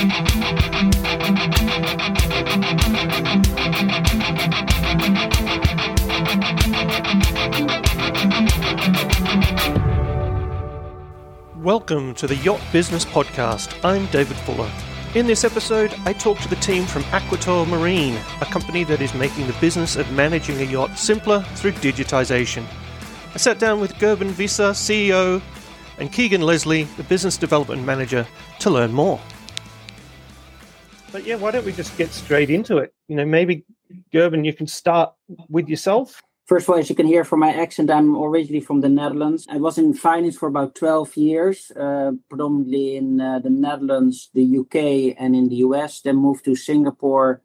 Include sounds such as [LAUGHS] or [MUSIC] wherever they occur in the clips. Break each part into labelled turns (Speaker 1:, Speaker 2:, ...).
Speaker 1: Welcome to the Yacht Business Podcast. I'm David Fuller. In this episode, I talk to the team from Aquator Marine, a company that is making the business of managing a yacht simpler through digitization. I sat down with Gerben Visser, CEO, and Keegan Leslie, the business development manager, to learn more. But yeah, why don't we just get straight into it? You know, maybe Gerben, you can start with yourself.
Speaker 2: First of all, as you can hear from my accent, I'm originally from the Netherlands. I was in finance for about 12 years, uh, predominantly in uh, the Netherlands, the UK, and in the US. Then moved to Singapore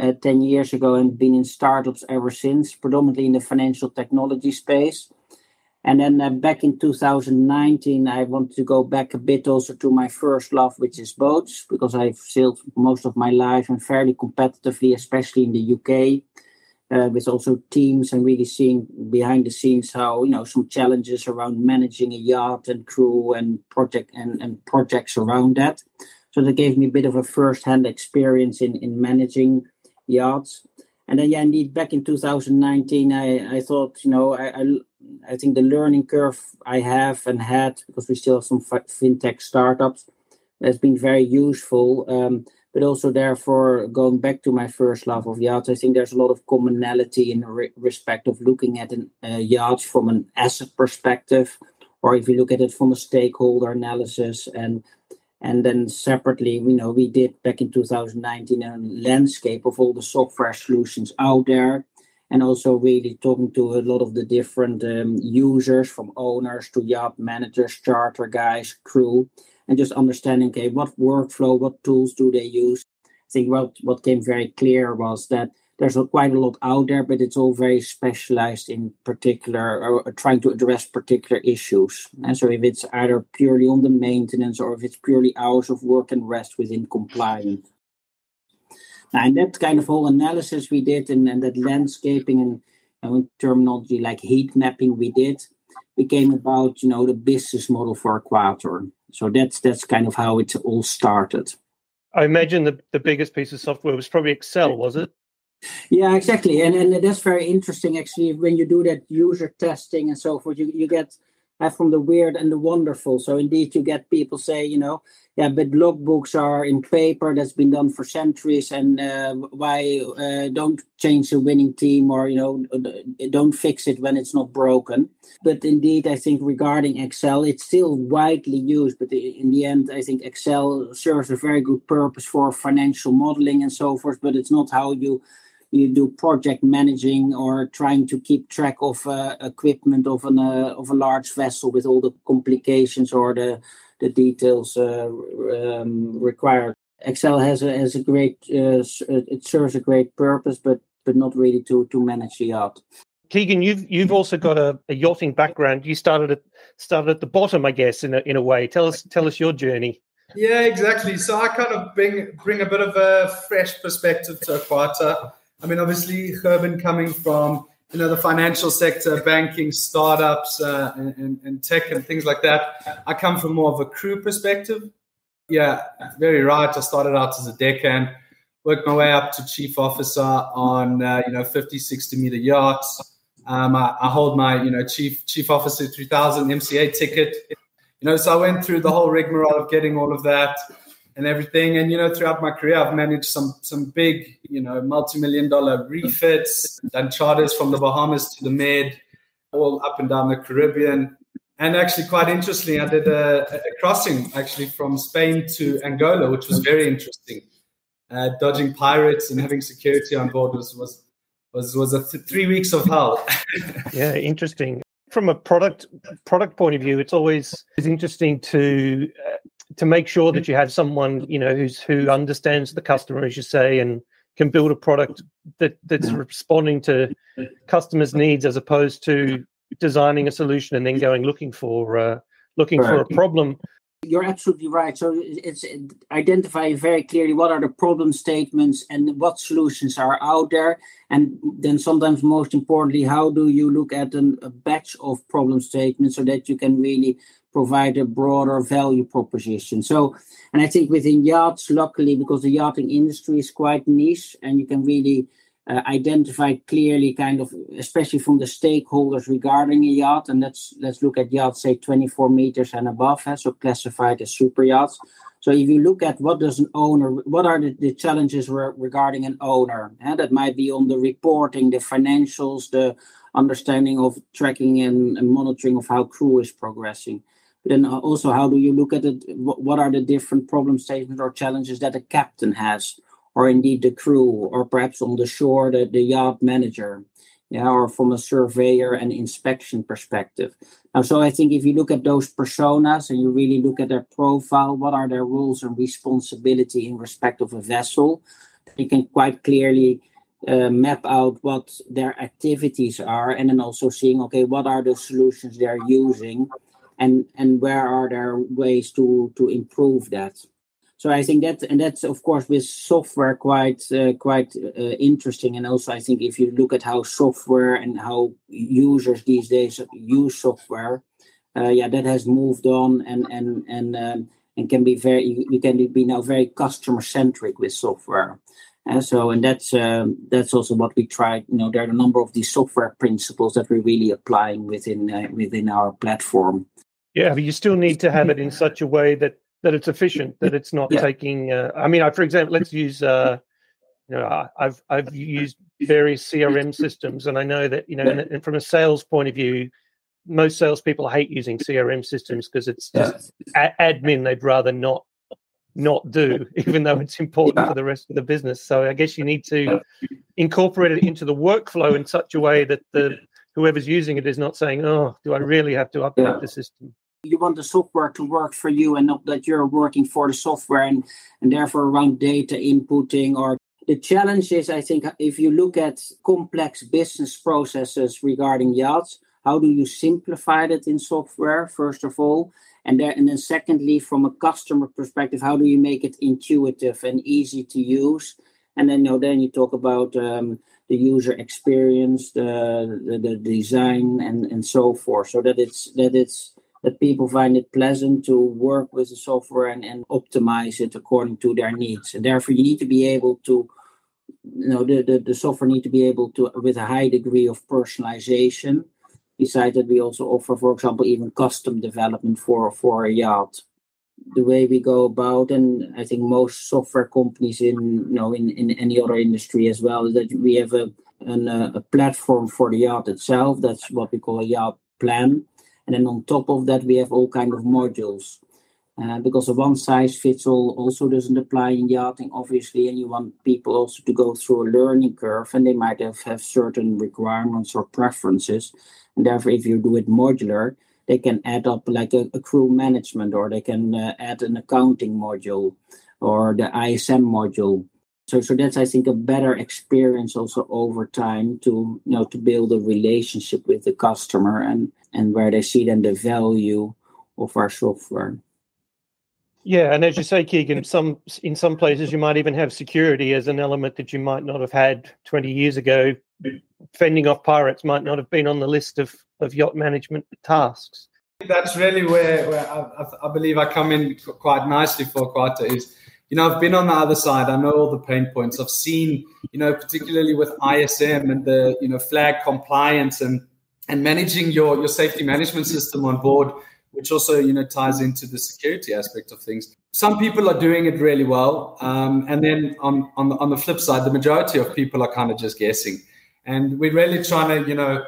Speaker 2: uh, 10 years ago and been in startups ever since, predominantly in the financial technology space. And then uh, back in 2019, I want to go back a bit also to my first love, which is boats, because I've sailed most of my life and fairly competitively, especially in the UK uh, with also teams and really seeing behind the scenes how you know some challenges around managing a yacht and crew and project and, and projects around that. So that gave me a bit of a first-hand experience in in managing yachts and then yeah indeed back in 2019 i i thought you know i i, I think the learning curve i have and had because we still have some fintech startups has been very useful um, but also therefore going back to my first love of yachts, I think there's a lot of commonality in re- respect of looking at an uh, yachts from an asset perspective, or if you look at it from a stakeholder analysis and and then separately, you know, we did back in 2019 a landscape of all the software solutions out there, and also really talking to a lot of the different um, users, from owners to yacht managers, charter guys, crew, and just understanding okay what workflow what tools do they use? I think what what came very clear was that there's quite a lot out there but it's all very specialized in particular or trying to address particular issues and so if it's either purely on the maintenance or if it's purely hours of work and rest within compliance now, and that kind of whole analysis we did and, and that landscaping and, and terminology like heat mapping we did became about you know the business model for Aquator. So that's that's kind of how it all started.
Speaker 1: I imagine the, the biggest piece of software was probably Excel, was it?
Speaker 2: Yeah, exactly. And and that's very interesting actually when you do that user testing and so forth, you, you get uh, from the weird and the wonderful. So indeed you get people say, you know, yeah, but logbooks are in paper that's been done for centuries, and uh, why uh, don't change the winning team or you know don't fix it when it's not broken? But indeed, I think regarding Excel, it's still widely used, but in the end, I think Excel serves a very good purpose for financial modeling and so forth. But it's not how you you do project managing or trying to keep track of uh, equipment of an uh, of a large vessel with all the complications or the the details uh, um, required. Excel has a has a great uh, it serves a great purpose, but but not really to to manage the yacht.
Speaker 1: Keegan, you've you've also got a, a, yachting background. You started at started at the bottom, I guess, in a in a way. Tell us tell us your journey.
Speaker 3: Yeah, exactly. So I kind of bring bring a bit of a fresh perspective to Aquator. I mean, obviously, Gerben coming from you know the financial sector, banking, startups, uh, and, and, and, tech and things like that. I come from more of a crew perspective. Yeah, very right. I started out as a deckhand, worked my way up to chief officer on uh, you know 50, 60 meter yachts. Um, I, I, hold my you know chief chief officer 3000 MCA ticket. You know, so I went through the whole rigmarole of getting all of that and everything. And you know, throughout my career, I've managed some some big, you know, multi-million dollar refits, done charters from the Bahamas to the Med, all up and down the Caribbean. And actually, quite interestingly, I did a, a crossing actually from Spain to Angola, which was very interesting. Uh, dodging pirates and having security on board was was was was a th- three weeks of hell. [LAUGHS]
Speaker 1: yeah, interesting. From a product product point of view, it's always it's interesting to uh, to make sure that you have someone you know who's who understands the customer as you say and can build a product that that's responding to customers needs as opposed to designing a solution and then going looking for uh, looking right. for a problem
Speaker 2: You're absolutely right. So it's identify very clearly what are the problem statements and what solutions are out there. And then sometimes most importantly, how do you look at an, a batch of problem statements so that you can really provide a broader value proposition. So, and I think within yachts, luckily, because the yachting industry is quite niche and you can really uh, identified clearly kind of especially from the stakeholders regarding a yacht and let's let's look at yachts say 24 meters and above eh, so classified as super yachts so if you look at what does an owner what are the, the challenges re- regarding an owner eh, that might be on the reporting the financials the understanding of tracking and, and monitoring of how crew is progressing then also how do you look at it what, are the different problem statements or challenges that a captain has or indeed the crew, or perhaps on the shore, the, the yacht manager, yeah, or from a surveyor and inspection perspective. Now, so I think if you look at those personas and you really look at their profile, what are their roles and responsibility in respect of a vessel, you can quite clearly uh, map out what their activities are, and then also seeing okay, what are the solutions they're using, and and where are there ways to to improve that. So I think that, and that's of course with software quite uh, quite uh, interesting. And also, I think if you look at how software and how users these days use software, uh, yeah, that has moved on and and and um, and can be very you can be now very customer centric with software. And so, and that's um, that's also what we try. You know, there are a number of these software principles that we're really applying within uh, within our platform.
Speaker 1: Yeah, but you still need to have it in such a way that that it's efficient, that it's not yeah. taking. Uh, I mean, I, for example, let's use. Uh, you know, I've I've used various CRM systems, and I know that you know, yeah. and, and from a sales point of view, most salespeople hate using CRM systems because it's just yeah. a- admin they'd rather not not do, [LAUGHS] even though it's important yeah. for the rest of the business. So I guess you need to incorporate it into the workflow in such a way that the whoever's using it is not saying, "Oh, do I really have to update yeah. the system?"
Speaker 2: you want the software to work for you and not that you're working for the software and, and therefore around data inputting or the challenge is i think if you look at complex business processes regarding yachts how do you simplify that in software first of all and then, and then secondly from a customer perspective how do you make it intuitive and easy to use and then you know then you talk about um, the user experience the, the, the design and and so forth so that it's that it's that people find it pleasant to work with the software and, and optimize it according to their needs. And therefore, you need to be able to, you know, the, the, the software need to be able to, with a high degree of personalization. Besides that, we also offer, for example, even custom development for, for a yacht. The way we go about, and I think most software companies in, you know, in, in any other industry as well, is that we have a, an, uh, a platform for the yacht itself. That's what we call a yacht plan and then on top of that, we have all kind of modules. Uh, because a one size fits all also doesn't apply in yachting, obviously, and you want people also to go through a learning curve, and they might have, have certain requirements or preferences. And therefore, if you do it modular, they can add up like a, a crew management, or they can uh, add an accounting module, or the ISM module. So, so that's I think a better experience also over time to you know to build a relationship with the customer and and where they see then the value of our software.
Speaker 1: Yeah, and as you say, Keegan, some in some places you might even have security as an element that you might not have had 20 years ago. Fending off pirates might not have been on the list of, of yacht management tasks.
Speaker 3: That's really where, where I, I, believe I come in quite nicely for Aquator is, you know, I've been on the other side. I know all the pain points. I've seen, you know, particularly with ISM and the, you know, flag compliance and and managing your, your safety management system on board, which also you know ties into the security aspect of things. Some people are doing it really well, um, and then on on the, on the flip side, the majority of people are kind of just guessing. And we're really trying to you know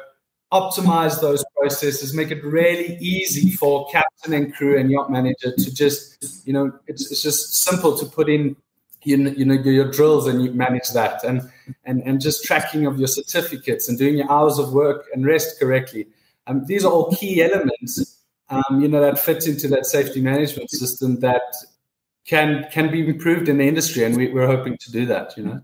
Speaker 3: optimize those processes, make it really easy for captain and crew and yacht manager to just you know it's it's just simple to put in you know, you know your drills and you manage that and and and just tracking of your certificates and doing your hours of work and rest correctly. Um, these are all key elements um, you know that fit into that safety management system that can can be improved in the industry and we, we're hoping to do that you know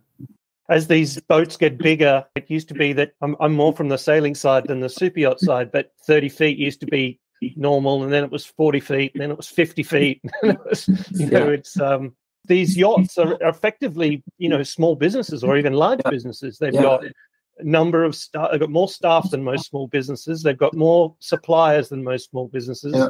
Speaker 1: as these boats get bigger it used to be that I'm, I'm more from the sailing side than the super yacht side but 30 feet used to be normal, and then it was 40 feet, and then it was 50 feet. [LAUGHS] it was, you know, yeah. it's um, these yachts are effectively, you know, small businesses or even large businesses. They've yeah. got number of staff. They've got more staff than most small businesses. They've got more suppliers than most small businesses, yeah.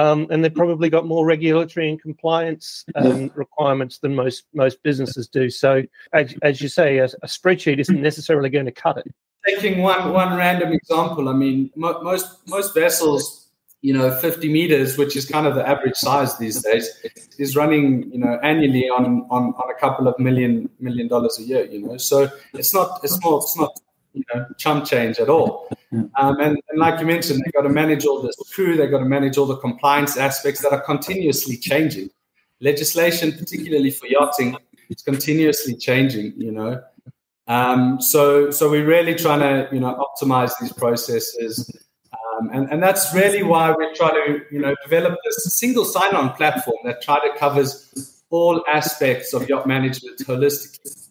Speaker 1: um, and they've probably got more regulatory and compliance um, yeah. requirements than most most businesses do. So, as, as you say, a, a, spreadsheet isn't necessarily going to cut it.
Speaker 3: Taking one one random example, I mean, mo- most most vessels. You know, 50 meters, which is kind of the average size these days, is running, you know, annually on on, on a couple of million million dollars a year. You know, so it's not it's not it's not you know chump change at all. [LAUGHS] Um, and, and, like you mentioned, they've got to manage all this crew, they've got to manage all the compliance aspects that are continuously changing. Legislation, particularly for yachting, is continuously changing. You know, um, so so we're really trying to you know optimize these processes. Um, and, and that's really why we try to you know develop this single sign-on platform that try to covers all aspects of yacht management holistically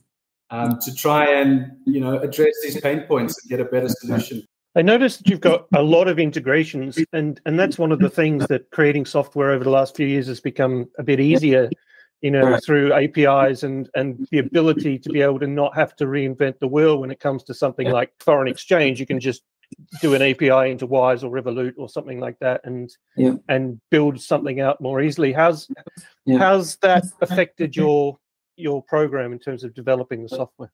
Speaker 3: um, to try and you know address these pain points and get a better solution.
Speaker 1: I noticed that you've got a lot of integrations, and and that's one of the things that creating software over the last few years has become a bit easier. You know, through APIs and and the ability to be able to not have to reinvent the wheel when it comes to something like foreign exchange. You can just do an API into Wise or Revolut or something like that, and yeah. and build something out more easily. How's yeah. how's that affected your your program in terms of developing the software?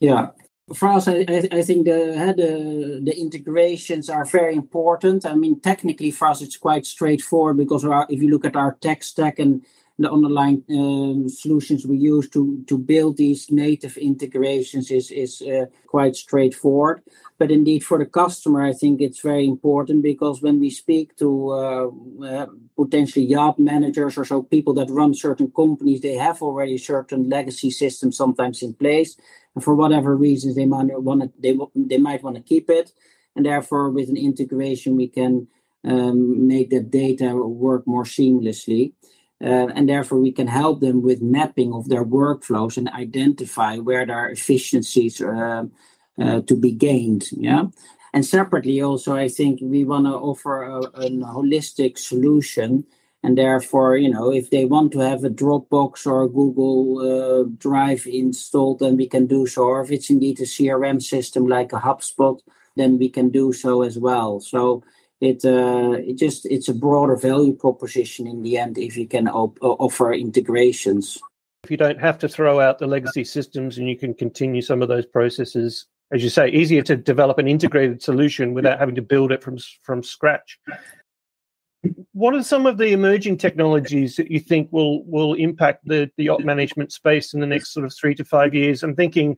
Speaker 2: Yeah, for us, I, I think the, uh, the the integrations are very important. I mean, technically for us, it's quite straightforward because if you look at our tech stack and the underlying um, solutions we use to to build these native integrations is is uh, quite straightforward. But indeed, for the customer, I think it's very important because when we speak to uh, uh, potentially yacht managers or so people that run certain companies, they have already certain legacy systems sometimes in place, and for whatever reasons they might want to, they they might want to keep it, and therefore with an integration we can um, make that data work more seamlessly. Uh, and therefore, we can help them with mapping of their workflows and identify where there are efficiencies uh, uh, to be gained. Yeah. And separately, also, I think we want to offer a, a, holistic solution. And therefore, you know, if they want to have a Dropbox or a Google uh, Drive installed, then we can do so. Or if it's indeed a CRM system like a HubSpot, then we can do so as well. So it uh, it just it's a broader value proposition in the end if you can op- offer integrations.
Speaker 1: If you don't have to throw out the legacy systems and you can continue some of those processes as you say, easier to develop an integrated solution without having to build it from from scratch. What are some of the emerging technologies that you think will will impact the the yacht management space in the next sort of three to five years? I'm thinking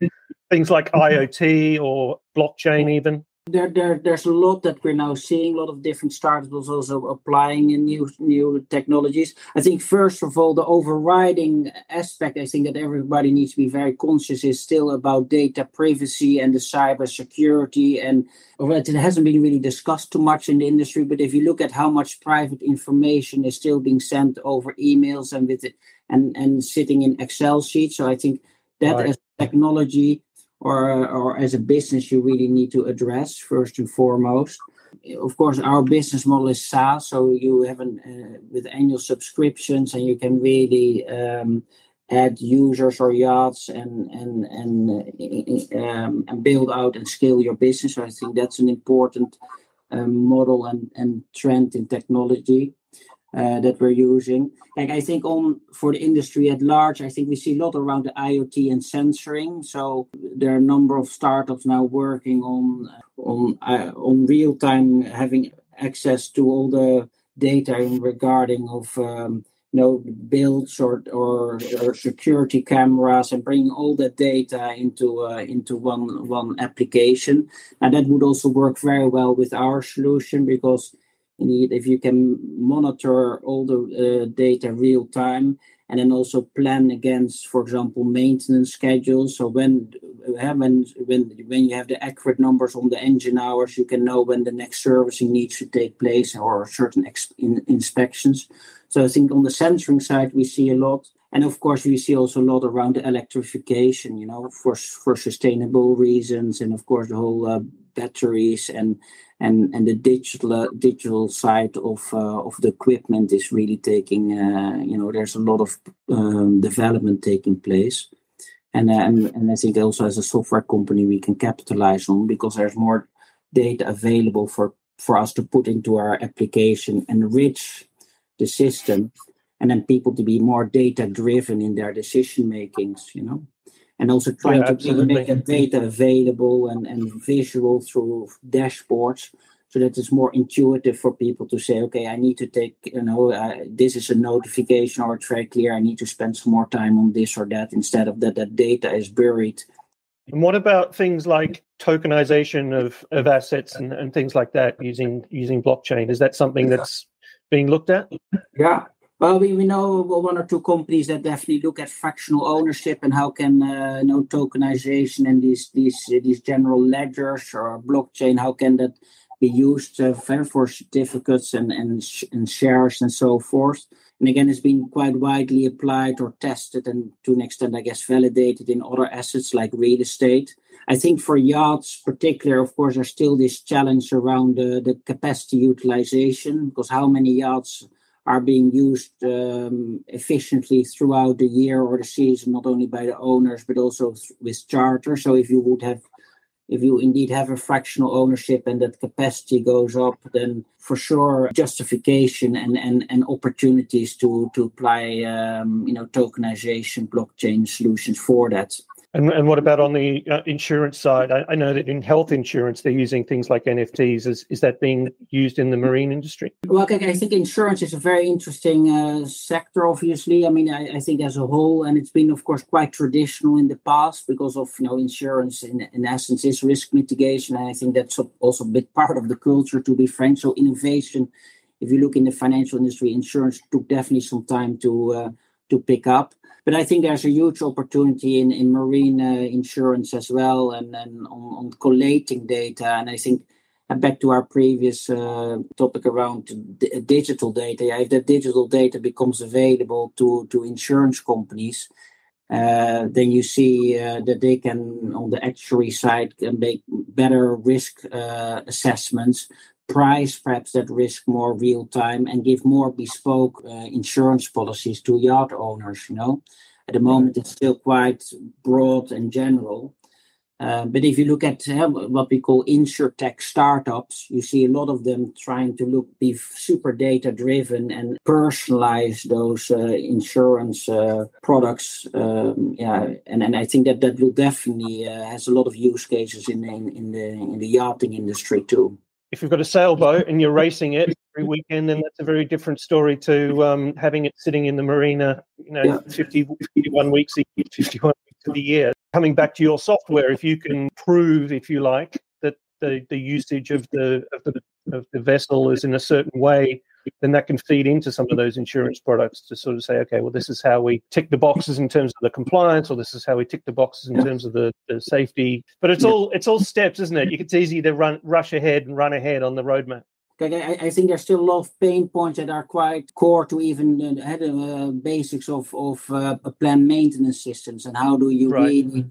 Speaker 1: things like IoT or blockchain, even
Speaker 2: there, there, there's a lot that we're now seeing. A lot of different startups also applying in new new technologies. I think first of all, the overriding aspect I think that everybody needs to be very conscious is still about data privacy and the cyber security. And it hasn't been really discussed too much in the industry. But if you look at how much private information is still being sent over emails and with it, and and sitting in Excel sheets, so I think that right. as technology or or as a business you really need to address first and foremost. Of course our business model is saas so you have an uh, with annual subscriptions and you can really um, add users or yachts and and and uh, um, and build out and scale your business. So i think that's an important um, model and and trend in technology uh, that we're using. Like I think on for the industry at large, I think we see a lot around the IoT and sensoring. So there are a number of startups now working on on uh, on real time having access to all the data in regarding of um, you know builds or, or, or security cameras and bringing all that data into uh, into one one application and that would also work very well with our solution because Indeed, if you can monitor all the uh, data real time and then also plan against, for example, maintenance schedules. So when uh, when when when you have the accurate numbers on the engine hours, you can know when the next servicing needs to take place or certain ex- in, inspections. So I think on the sensoring side we see a lot, and of course we see also a lot around the electrification. You know, for for sustainable reasons, and of course the whole uh, batteries and and and the digital digital side of uh, of the equipment is really taking uh, you know there's a lot of um, development taking place. And, uh, and and I think also as a software company we can capitalize on because there's more data available for for us to put into our application, and enrich the system, and then people to be more data driven in their decision makings, you know, and also trying yeah, to make that data available and, and visual through dashboards so that it's more intuitive for people to say, okay, I need to take, you know, uh, this is a notification or a very clear. I need to spend some more time on this or that instead of that that data is buried.
Speaker 1: And what about things like tokenization of, of assets and, and things like that using using blockchain? Is that something that's being looked at?
Speaker 2: Yeah. Well, we, we know one or two companies that definitely look at fractional ownership and how can uh, you know tokenization and these these these general ledgers or blockchain how can that be used uh, for certificates and, and, and shares and so forth. And again, it's been quite widely applied or tested and to an extent, I guess, validated in other assets like real estate. I think for yachts, particular, of course, there's still this challenge around the, the capacity utilization because how many yachts are being used um, efficiently throughout the year or the season, not only by the owners but also with charter. So if you would have if you indeed have a fractional ownership and that capacity goes up, then for sure justification and, and, and opportunities to to apply um, you know tokenization blockchain solutions for that.
Speaker 1: And, and what about on the uh, insurance side? I, I, know that in health insurance, they're using things like NFTs. Is, is that being used in the marine industry?
Speaker 2: Well, I think insurance is a very interesting uh, sector, obviously. I mean, I, I, think as a whole, and it's been, of course, quite traditional in the past because of, you know, insurance in, in essence is risk mitigation. And I think that's also a big part of the culture, to be frank. So innovation, if you look in the financial industry, insurance took definitely some time to uh, to pick up. But I think there's a huge opportunity in, in marine uh, insurance as well and, on, on collating data. And I think uh, back to our previous uh, topic around d- digital data, yeah, if that digital data becomes available to, to insurance companies, uh, then you see uh, that they can, on the actuary side, can make better risk uh, assessments price perhaps that risk more real time and give more bespoke uh, insurance policies to yacht owners you know? At the moment it's still quite broad and general. Uh, but if you look at uh, what we call insurtech startups, you see a lot of them trying to look be super data driven and personalize those uh, insurance uh, products. Um, yeah, and, and I think that that will definitely uh, has a lot of use cases in, in in the in the yachting industry too
Speaker 1: if you've got a sailboat and you're racing it every weekend, then that's a very different story to um, having it sitting in the marina, you know, yeah. 50, 51 weeks a year, 51 weeks of the year. Coming back to your software, if you can prove, if you like, that the, the usage of the, of the of the vessel is in a certain way, then that can feed into some of those insurance products to sort of say, okay, well, this is how we tick the boxes in terms of the compliance, or this is how we tick the boxes in yeah. terms of the, the safety. But it's yeah. all it's all steps, isn't it? It's easy to run rush ahead and run ahead on the roadmap.
Speaker 2: I, I think there's still a lot of pain points that are quite core to even uh, the uh, basics of of uh, planned maintenance systems and how do you right. really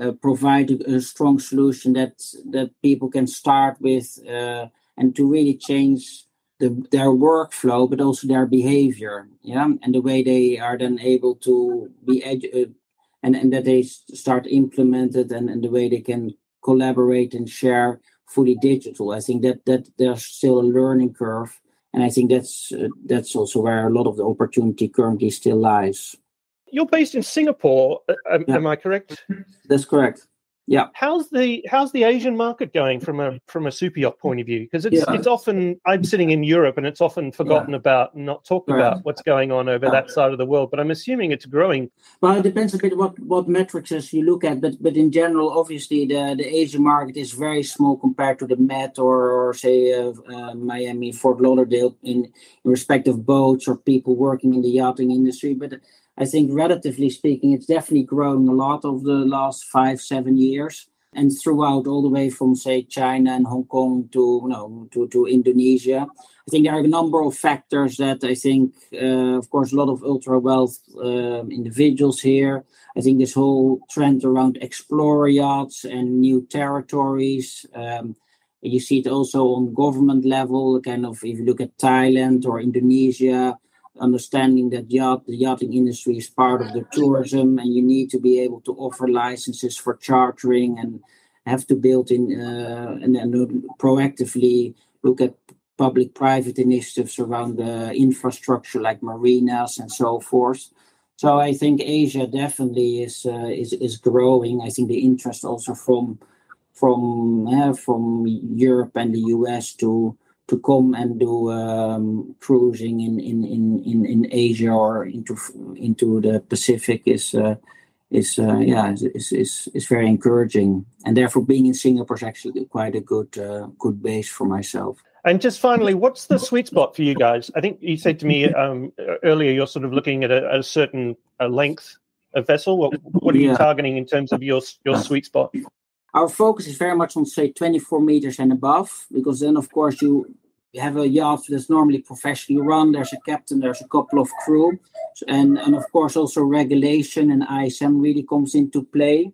Speaker 2: uh, provide a, a, strong solution that that people can start with uh, and to really change the, their workflow, but also their behavior, yeah, and the way they are then able to be edu- uh, and and that they start implemented and, and the way they can collaborate and share fully digital. I think that that there's still a learning curve, and I think that's uh, that's also where a lot of the opportunity currently still lies.
Speaker 1: You're based in Singapore, uh, yeah. am I correct?
Speaker 2: That's correct. Yeah.
Speaker 1: How's the how's the Asian market going from a from a super yacht point of view? Because it's yeah. it's often I'm sitting in Europe and it's often forgotten yeah. about, not talked right. about what's going on over yeah. that side of the world. But I'm assuming it's growing.
Speaker 2: Well, it depends a bit what what metrics you look at, but but in general, obviously the the Asian market is very small compared to the Med or, or say uh, uh, Miami, Fort Lauderdale in, in respect of boats or people working in the yachting industry, but I think relatively speaking, it's definitely grown a lot over the last five, seven years. And throughout all the way from say China and Hong Kong to you know to, to Indonesia. I think there are a number of factors that I think uh, of course a lot of ultra wealth um, individuals here. I think this whole trend around explorer yachts and new territories. Um, You see it also on government level, kind of if you look at Thailand or Indonesia, understanding that yacht, the yachting industry is part of the tourism and you need to be able to offer licenses for chartering and have to build in uh, and then proactively look at public private initiatives around the infrastructure like marinas and so forth. So I think Asia definitely is uh, is is growing. I think the interest also from from uh, from Europe and the US to to come and do um, cruising in, in, in, in, in Asia or into into the Pacific is uh, is uh, yeah is, is is very encouraging, and therefore being in Singapore is actually quite a good uh, good base for myself.
Speaker 1: And just finally, what's the sweet spot for you guys? I think you said to me um, earlier you're sort of looking at a, a certain a length of vessel. What, what are you yeah. targeting in terms of your your sweet spot?
Speaker 2: Our focus is very much on say 24 meters and above, because then of course you you have a yacht that's normally professionally run. There's a captain, there's a couple of crew, and and of course also regulation and ISM really comes into play.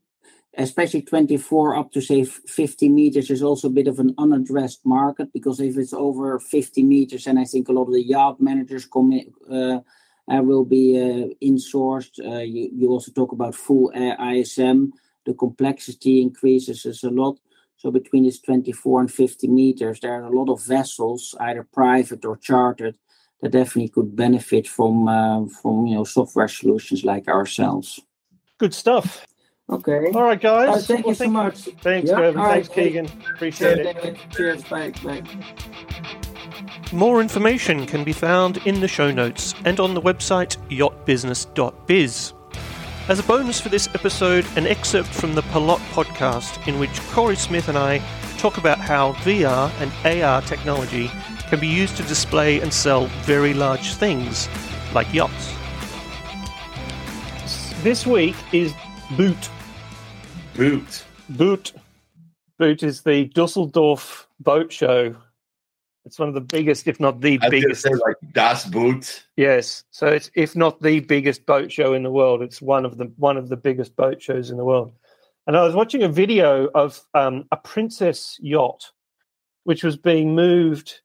Speaker 2: Especially 24 up to say 50 meters is also a bit of an unaddressed market because if it's over 50 meters, and I think a lot of the yacht managers come in, uh, uh, will be uh, insourced. Uh, you, you also talk about full ISM. The complexity increases a lot. So between these 24 and 50 meters, there are a lot of vessels, either private or chartered, that definitely could benefit from uh, from you know software solutions like ourselves.
Speaker 1: Good stuff.
Speaker 2: Okay.
Speaker 1: All right, guys.
Speaker 2: Uh, thank
Speaker 1: well,
Speaker 2: you so much.
Speaker 1: Thanks, yeah. Thanks, Keegan. Appreciate
Speaker 2: Cheers, it. Cheers. Bye. Bye.
Speaker 1: More information can be found in the show notes and on the website yachtbusiness.biz. As a bonus for this episode, an excerpt from the Pilote podcast, in which Corey Smith and I talk about how VR and AR technology can be used to display and sell very large things, like yachts. This week is Boot.
Speaker 4: Boot.
Speaker 1: Boot. Boot is the Dusseldorf boat show it's one of the biggest, if not the
Speaker 4: I
Speaker 1: biggest.
Speaker 4: Say like Das Boot.
Speaker 1: Yes, so it's if not the biggest boat show in the world, it's one of the one of the biggest boat shows in the world. And I was watching a video of um, a princess yacht, which was being moved.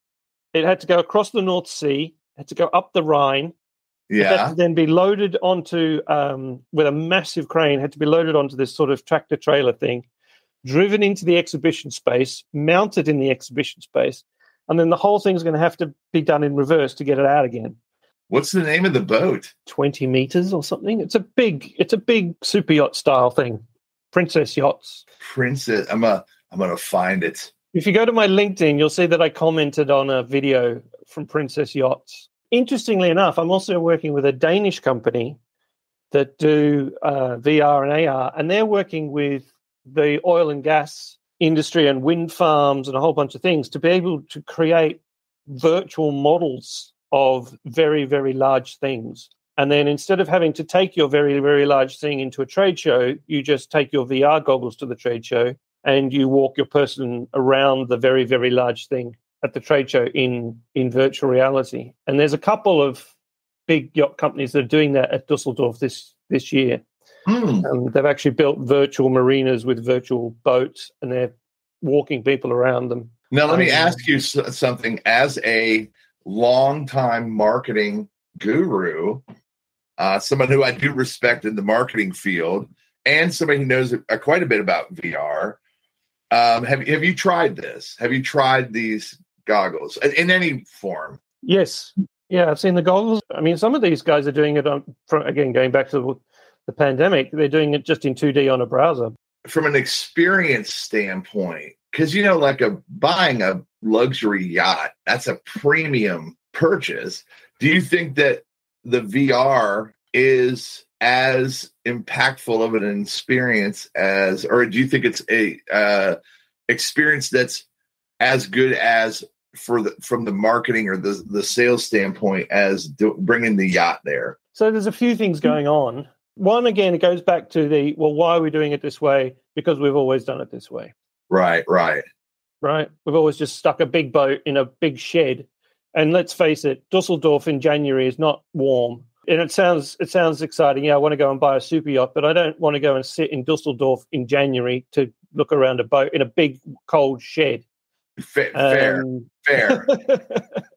Speaker 1: It had to go across the North Sea, had to go up the Rhine.
Speaker 4: Yeah.
Speaker 1: then be loaded onto um, with a massive crane. Had to be loaded onto this sort of tractor trailer thing, driven into the exhibition space, mounted in the exhibition space, and then the whole thing's going to have to be done in reverse to get it out again.
Speaker 4: What's the name of the boat?
Speaker 1: Twenty meters or something. It's a big, it's a big super yacht style thing. Princess yachts.
Speaker 4: Princess. I'm a. I'm gonna find it.
Speaker 1: If you go to my LinkedIn, you'll see that I commented on a video from Princess Yachts. Interestingly enough, I'm also working with a Danish company that do uh, VR and AR, and they're working with the oil and gas industry and wind farms and a whole bunch of things to be able to create virtual models of very, very large things. And then instead of having to take your very, very large thing into a trade show, you just take your VR goggles to the trade show and you walk your person around the very, very large thing at the trade show in, in virtual reality. And there's a couple of big yacht companies that are doing that at Dusseldorf this, this year.
Speaker 4: Mm.
Speaker 1: Um, they've actually built virtual marinas with virtual boats, and they're walking people around them.
Speaker 4: Now, let me um, ask you something. As a long-time marketing guru, uh, someone who I do respect in the marketing field, and somebody who knows quite a bit about VR, um, have have you tried this? Have you tried these goggles in any form?
Speaker 1: Yes. Yeah, I've seen the goggles. I mean, some of these guys are doing it on, again, going back to the pandemic, they're doing it just in 2D on a browser.
Speaker 4: From an experience standpoint, because you know, like a buying a luxury yacht, that's a premium purchase. Do you think that the VR is as impactful of an experience as, or do you think it's a uh, experience that's as good as for the from the marketing or the the sales standpoint as do, bringing the yacht there?
Speaker 1: So there's a few things going on one again, it goes back to the well, why are we doing it this way? Because we've always done it this way.
Speaker 4: Right, right,
Speaker 1: right. We've always just stuck a big boat in a big shed, and let's face it, Dusseldorf in January is not warm. And it sounds it sounds exciting. Yeah, I want to go and buy a super yacht, but I don't want to go and sit in Dusseldorf in January to look around a boat in a big cold shed.
Speaker 4: Fair,
Speaker 1: Um,
Speaker 4: fair. [LAUGHS]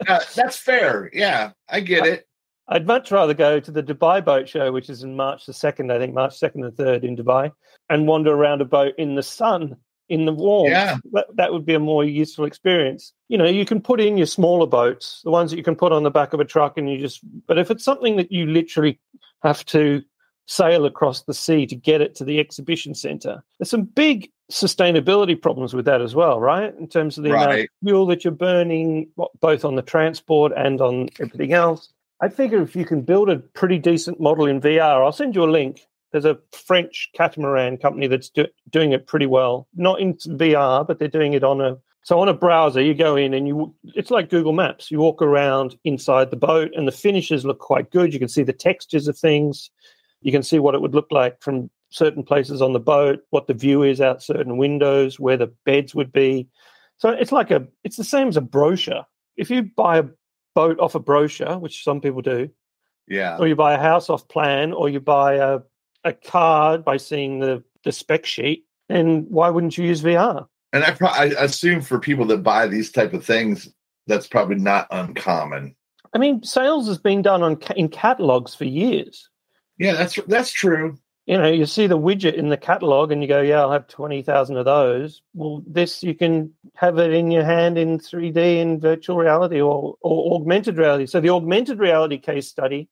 Speaker 4: Uh, that's fair. Yeah, I get it.
Speaker 1: I'd much rather go to the Dubai Boat Show, which is in March the 2nd, I think, March 2nd and 3rd in Dubai, and wander around a boat in the sun, in the warm.
Speaker 4: Yeah.
Speaker 1: That, that would be a more useful experience. You know, you can put in your smaller boats, the ones that you can put on the back of a truck, and you just, but if it's something that you literally have to sail across the sea to get it to the exhibition center, there's some big sustainability problems with that as well, right? In terms of the amount of fuel that you're burning, both on the transport and on everything else. I figure if you can build a pretty decent model in VR, I'll send you a link. There's a French catamaran company that's do, doing it pretty well. Not in VR, but they're doing it on a so on a browser. You go in and you it's like Google Maps. You walk around inside the boat, and the finishes look quite good. You can see the textures of things. You can see what it would look like from certain places on the boat, what the view is out certain windows, where the beds would be. So it's like a it's the same as a brochure. If you buy a boat off a brochure, which some people do,
Speaker 4: Yeah.
Speaker 1: or you buy a house off plan, or you buy a, a card by seeing the, the spec sheet, And why wouldn't you use VR?
Speaker 4: And I, pro- I assume for people that buy these type of things, that's probably not uncommon.
Speaker 1: I mean, sales has been done on in catalogs for years.
Speaker 4: Yeah, that's that's true.
Speaker 1: You know, you see the widget in the catalog and you go, yeah, I'll have 20,000 of those. Well, this, you can have it in your hand in 3D in virtual reality or, or augmented reality. So the augmented reality case study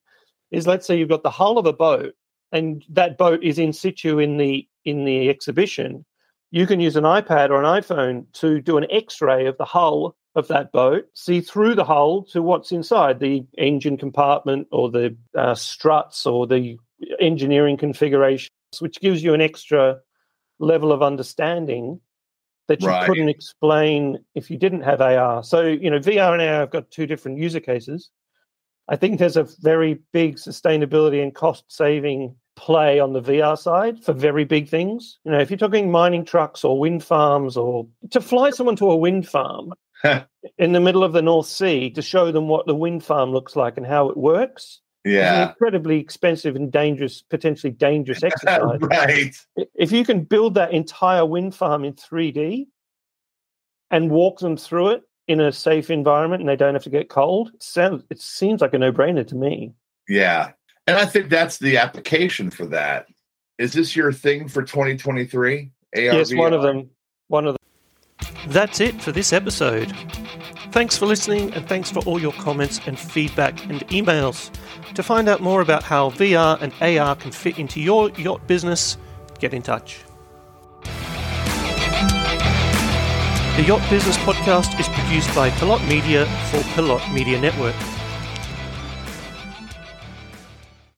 Speaker 1: is let's say you've got the hull of a boat and that boat is in situ in the in the exhibition. You can use an iPad or an iPhone to do an X-ray of the hull of that boat, see through the hull to what's inside the engine compartment or the uh, struts or the engineering configurations, which gives you an extra level of understanding that you
Speaker 4: Right.
Speaker 1: couldn't explain if you didn't have AR. So, you know, VR and AR have got two different user cases. I think there's a very big sustainability and cost saving play on the VR side for very big things. You know, if you're talking mining trucks or wind farms or to fly someone to a wind farm [LAUGHS] in the middle of the North Sea to show them what the wind farm looks like and how it works
Speaker 4: Yeah.
Speaker 1: incredibly expensive and dangerous, potentially dangerous [LAUGHS] exercise.
Speaker 4: right.
Speaker 1: if you can build that entire wind farm in 3D and walk them through it in a safe environment and they don't have to get cold, it, sounds, it seems like a no brainer to me.
Speaker 4: Yeah. And I think that's the application for that. Is this your thing for 2023? AR,
Speaker 1: yes, one of them. One of them.
Speaker 5: That's it for this episode. Thanks for listening and thanks for all your comments and feedback and emails. To find out more about how VR and AR can fit into your yacht business, get in touch. The Yacht Business Podcast is produced by Pilot Media for Pilot Media Network.